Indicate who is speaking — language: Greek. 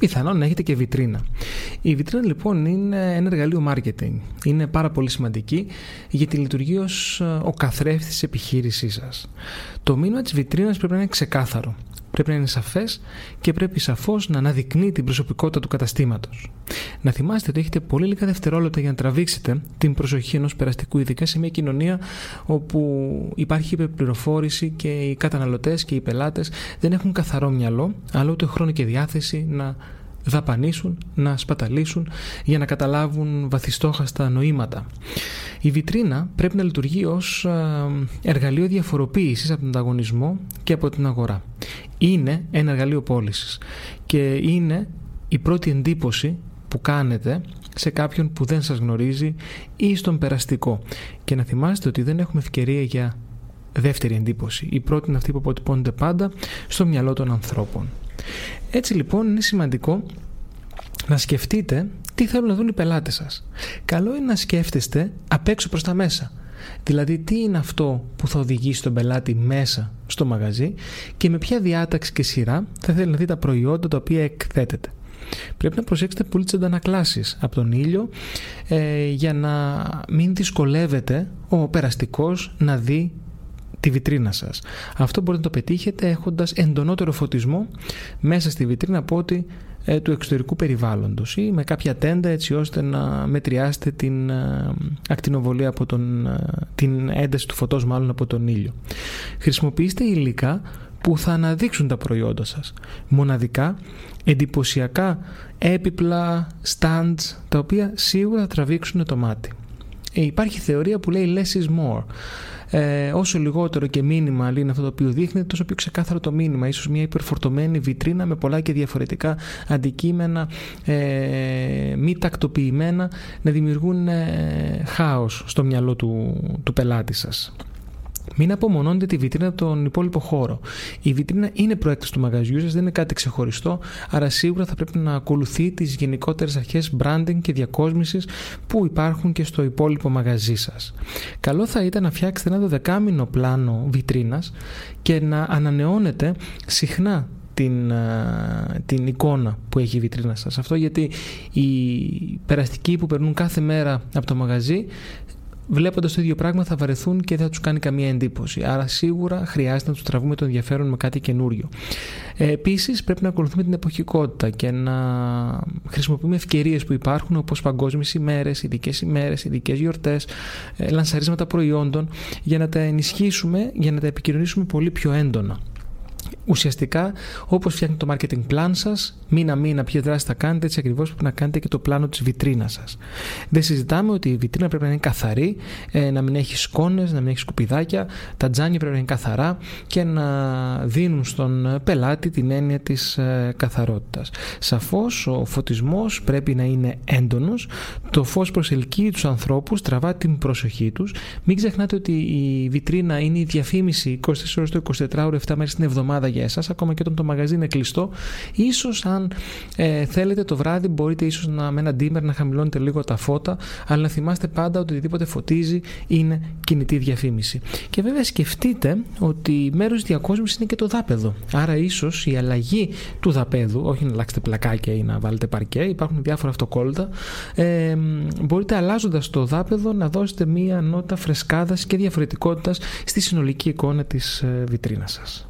Speaker 1: πιθανόν να έχετε και βιτρίνα. Η βιτρίνα λοιπόν είναι ένα εργαλείο marketing. Είναι πάρα πολύ σημαντική γιατί λειτουργεί ως ε, ο καθρέφτης της επιχείρησής σας. Το μήνυμα της βιτρίνας πρέπει να είναι ξεκάθαρο πρέπει να είναι σαφές και πρέπει σαφώς να αναδεικνύει την προσωπικότητα του καταστήματος. Να θυμάστε ότι έχετε πολύ λίγα δευτερόλεπτα για να τραβήξετε την προσοχή ενός περαστικού, ειδικά σε μια κοινωνία όπου υπάρχει υπερπληροφόρηση και οι καταναλωτές και οι πελάτες δεν έχουν καθαρό μυαλό, αλλά ούτε χρόνο και διάθεση να δαπανίσουν, να σπαταλήσουν για να καταλάβουν βαθιστόχαστα νοήματα. Η βιτρίνα πρέπει να λειτουργεί ως εργαλείο διαφοροποίησης από τον ανταγωνισμό και από την αγορά. Είναι ένα εργαλείο πώλησης και είναι η πρώτη εντύπωση που κάνετε σε κάποιον που δεν σας γνωρίζει ή στον περαστικό. Και να θυμάστε ότι δεν έχουμε ευκαιρία για δεύτερη εντύπωση. Η πρώτη είναι αυτή που αποτυπώνεται πάντα στο μυαλό των ανθρώπων. Έτσι λοιπόν είναι σημαντικό να σκεφτείτε τι θέλουν να δουν οι πελάτες σας. Καλό είναι να σκέφτεστε απ' έξω προς τα μέσα. Δηλαδή τι είναι αυτό που θα οδηγήσει τον πελάτη μέσα στο μαγαζί και με ποια διάταξη και σειρά θα θέλει να δει τα προϊόντα τα οποία εκθέτεται. Πρέπει να προσέξετε πολύ τις αντανακλάσεις από τον ήλιο ε, για να μην δυσκολεύεται ο περαστικός να δει τη βιτρίνα σας. Αυτό μπορείτε να το πετύχετε έχοντας εντονότερο φωτισμό μέσα στη βιτρίνα από ότι ε, του εξωτερικού περιβάλλοντος ή με κάποια τέντα έτσι ώστε να μετριάσετε την ε, ακτινοβολία από τον, ε, την ένταση του φωτός μάλλον από τον ήλιο. Χρησιμοποιήστε υλικά που θα αναδείξουν τα προϊόντα σας. Μοναδικά, εντυπωσιακά έπιπλα, stands, τα οποία σίγουρα θα τραβήξουν το μάτι. Υπάρχει θεωρία που λέει less is more ε, όσο λιγότερο και μήνυμα είναι αυτό το οποίο δείχνει, τόσο πιο ξεκάθαρο το μήνυμα. Ίσως μια υπερφορτωμένη βιτρίνα με πολλά και διαφορετικά αντικείμενα ε, μη τακτοποιημένα να δημιουργούν ε, χάος στο μυαλό του, του πελάτης σας. Μην απομονώνετε τη βιτρίνα από τον υπόλοιπο χώρο. Η βιτρίνα είναι προέκταση του μαγαζιού σας, δεν είναι κάτι ξεχωριστό, άρα σίγουρα θα πρέπει να ακολουθεί τις γενικότερες αρχές branding και διακόσμησης που υπάρχουν και στο υπόλοιπο μαγαζί σας. Καλό θα ήταν να φτιάξετε ένα δεκάμινο πλάνο βιτρίνας και να ανανεώνετε συχνά την, την εικόνα που έχει η βιτρίνα σας. Αυτό γιατί οι περαστικοί που περνούν κάθε μέρα από το μαγαζί βλέποντας το ίδιο πράγμα θα βαρεθούν και δεν θα τους κάνει καμία εντύπωση. Άρα σίγουρα χρειάζεται να τους τραβούμε το ενδιαφέρον με κάτι καινούριο. Ε, Επίσης πρέπει να ακολουθούμε την εποχικότητα και να χρησιμοποιούμε ευκαιρίες που υπάρχουν όπως παγκόσμιες ημέρες, ειδικές ημέρες, ειδικές γιορτές, ε, λανσαρίσματα προϊόντων για να τα ενισχύσουμε, για να τα επικοινωνήσουμε πολύ πιο έντονα ουσιαστικά όπως φτιάχνετε το marketing plan σας μήνα-μήνα ποια δράση θα κάνετε έτσι ακριβώς πρέπει να κάνετε και το πλάνο της βιτρίνας σας. Δεν συζητάμε ότι η βιτρίνα πρέπει να είναι καθαρή ε, να μην έχει σκόνες, να μην έχει σκουπιδάκια τα τζάνια πρέπει να είναι καθαρά και να δίνουν στον πελάτη την έννοια της ε, καθαρότητας. Σαφώς ο φωτισμός πρέπει να είναι έντονος το φως προσελκύει τους ανθρώπους τραβά την προσοχή τους. Μην ξεχνάτε ότι η βιτρίνα είναι η διαφήμιση 24 ώρες το 24 ώρες 7 μέρες την εβδομάδα για εσάς ακόμα και όταν το μαγαζί είναι κλειστό. Ίσως αν ε, θέλετε το βράδυ μπορείτε ίσως να, με ένα ντύμερ να χαμηλώνετε λίγο τα φώτα αλλά να θυμάστε πάντα ότι οτιδήποτε φωτίζει είναι κινητή διαφήμιση. Και βέβαια σκεφτείτε ότι μέρος διακόσμησης είναι και το δάπεδο. Άρα ίσως η αλλαγή του δαπέδου όχι να αλλάξετε πλακάκια ή να βάλετε παρκέ υπάρχουν διάφορα αυτοκόλλητα ε, μπορείτε αλλάζοντας το δάπεδο να δώσετε μία νότα φρεσκάδας και διαφορετικότητας στη συνολική εικόνα της ε, βιτρίνας σας.